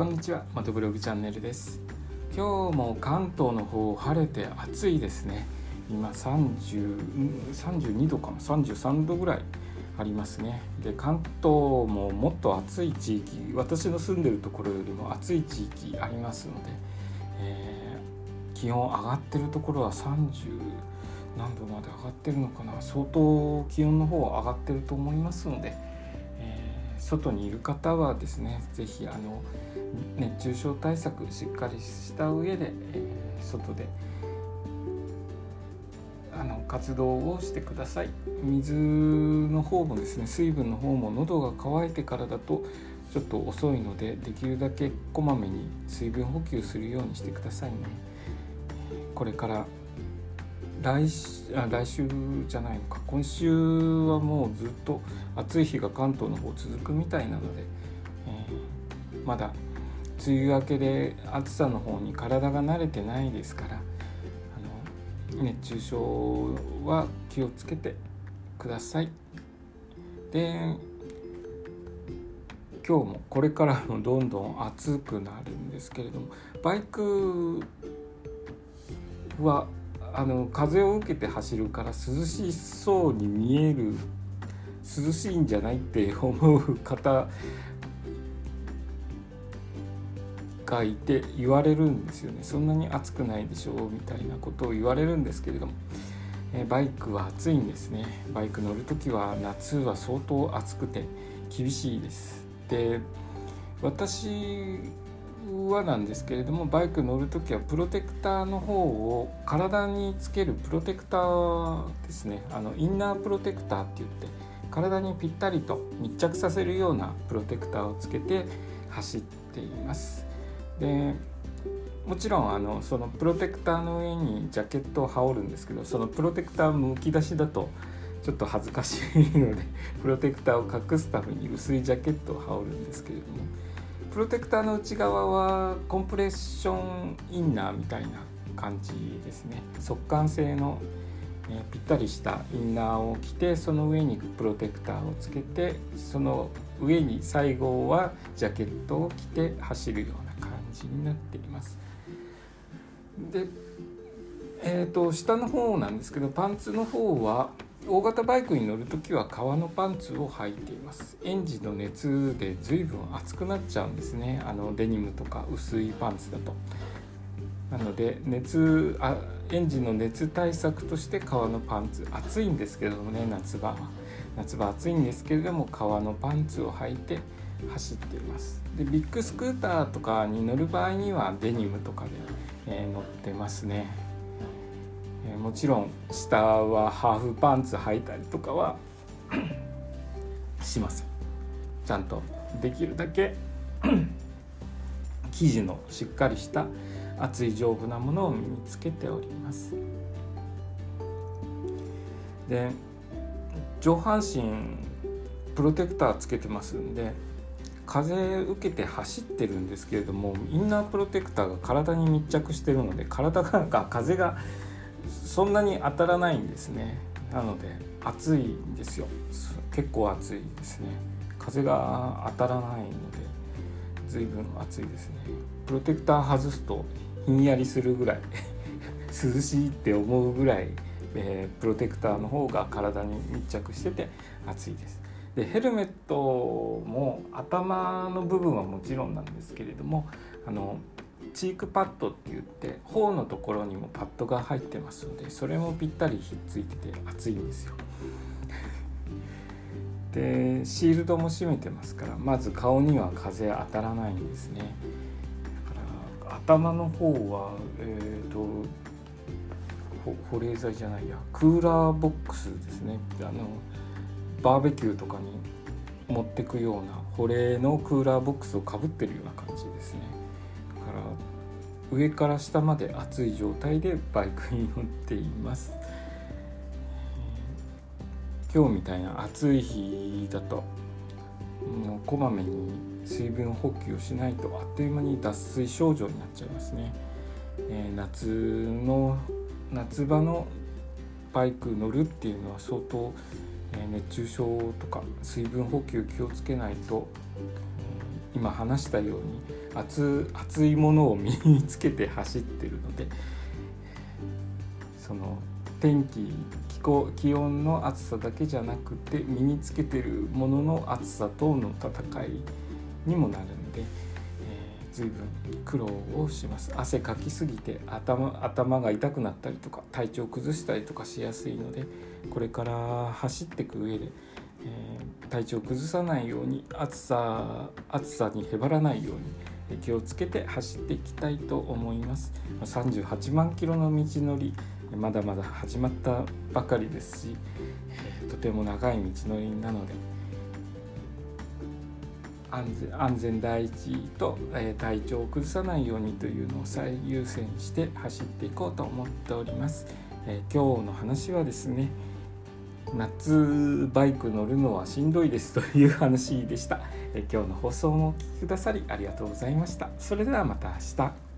こんにちは、まトブログチャンネルです。今日も関東の方晴れて暑いですね。今30 32度かな？33度ぐらいありますね。で関東ももっと暑い地域私の住んでるところよりも暑い地域ありますので、えー、気温上がってるところは30何度まで上がってるのかな？相当気温の方は上がってると思いますので外にいる方はですね是非あの熱中症対策しっかりした上で、えー、外であの活動をしてください。水の方もですね水分の方も喉が渇いてからだとちょっと遅いのでできるだけこまめに水分補給するようにしてくださいね。これから来あ来週じゃないのか今週はもうずっと暑い日が関東の方続くみたいなので、えー、まだ梅雨明けで暑さの方に体が慣れてないですからあの熱中症は気をつけてください。で今日もこれからもどんどん暑くなるんですけれどもバイクはあの風を受けて走るから涼しそうに見える涼しいんじゃないって思う方がいて言われるんですよね。そんなに暑くないでしょうみたいなことを言われるんですけれどもえバイクは暑いんですね。バイク乗る時は夏は相当暑くて厳しいです。で私はなんですけれどもバイク乗る時はプロテクターの方を体につけるプロテクターですね。あのインナープロテクターって言って体にぴったりと密着させるようなプロテクターをつけて走っています。でもちろんあのそのプロテクターの上にジャケットを羽織るんですけどそのプロテクターむき出しだとちょっと恥ずかしいのでプロテクターを隠すために薄いジャケットを羽織るんですけれどもプロテクターの内側はコンプレッションインナーみたいな感じですね。速乾性の、え、ぴったりしたインナーを着てその上にプロテクターをつけてその上に最後はジャケットを着て走るような感じになっています。でえーと下の方なんですけどパンツの方は大型バイクに乗る時は革のパンツを履いています。エンジンの熱で随分熱くなっちゃうんですね。あのデニムとか薄いパンツだと。なので熱あエンジンの熱対策として革のパンツ。暑いんですけれどもね夏場は。夏場暑いんですけれども革のパンツを履いて走っています。でビッグスクーターとかに乗る場合にはデニムとかで、えー、乗ってますね。もちろん下はハーフパンツ履いたりとかは しませんちゃんと。できるだけ 生地のしっかりした厚い丈夫なものを身につけております。で上半身プロテクターつけてますんで風受けて走ってるんですけれどもインナープロテクターが体に密着してるので体が風がそんなに当たらないんですね。なので暑いんですよ。結構暑いですね。風が当たらないので随分暑いですね。プロテクター外すとひんやりするぐらい 涼しいって思うぐらい、えー、プロテクターの方が体に密着してて暑いです。でヘルメットも頭の部分はもちろんなんですけれどもあのチークパッドって言って頬のところにもパッドが入ってますのでそれもぴったりひっついてて熱いんですよ。でシールドも閉めてますからまず顔には風当たらないんですね。だから頭の方はえっ、ー、と保冷剤じゃないやクーラーボックスですねあのバーベキューとかに持ってくような保冷のクーラーボックスをかぶってるような感じですね。から上から下まで熱い状態でバイクに乗っています。今日みたいな暑い日だともうこまめに水分補給をしないとあっという間に脱水症状になっちゃいますね、えー、夏の夏場のバイク乗るっていうのは相当、え熱中症とか水分補給気をつけないと、今話したように熱熱いものを身につけて走ってるのでその天気気候気温の暑さだけじゃなくて身につけてるものの暑さとの戦いにもなるんで、えー、随分苦労をします。汗かきすぎて頭頭が痛くなったりとか体調崩したりとかしやすいのでこれから走っていく上で、えー、体調崩さないように暑さ暑さにへばらないように気をつけて走っていきたいと思います38万キロの道のりまだまだ始まったばかりですし、とても長い道のりなので安全第一と、え、体調を崩さないようにというのを最優先して走っていこうと思っております。え、今日の話はですね夏バイク乗るのはしんどいですという話でした、え、今日の放送もお聴きくださりありがとうございました。それではまた明日。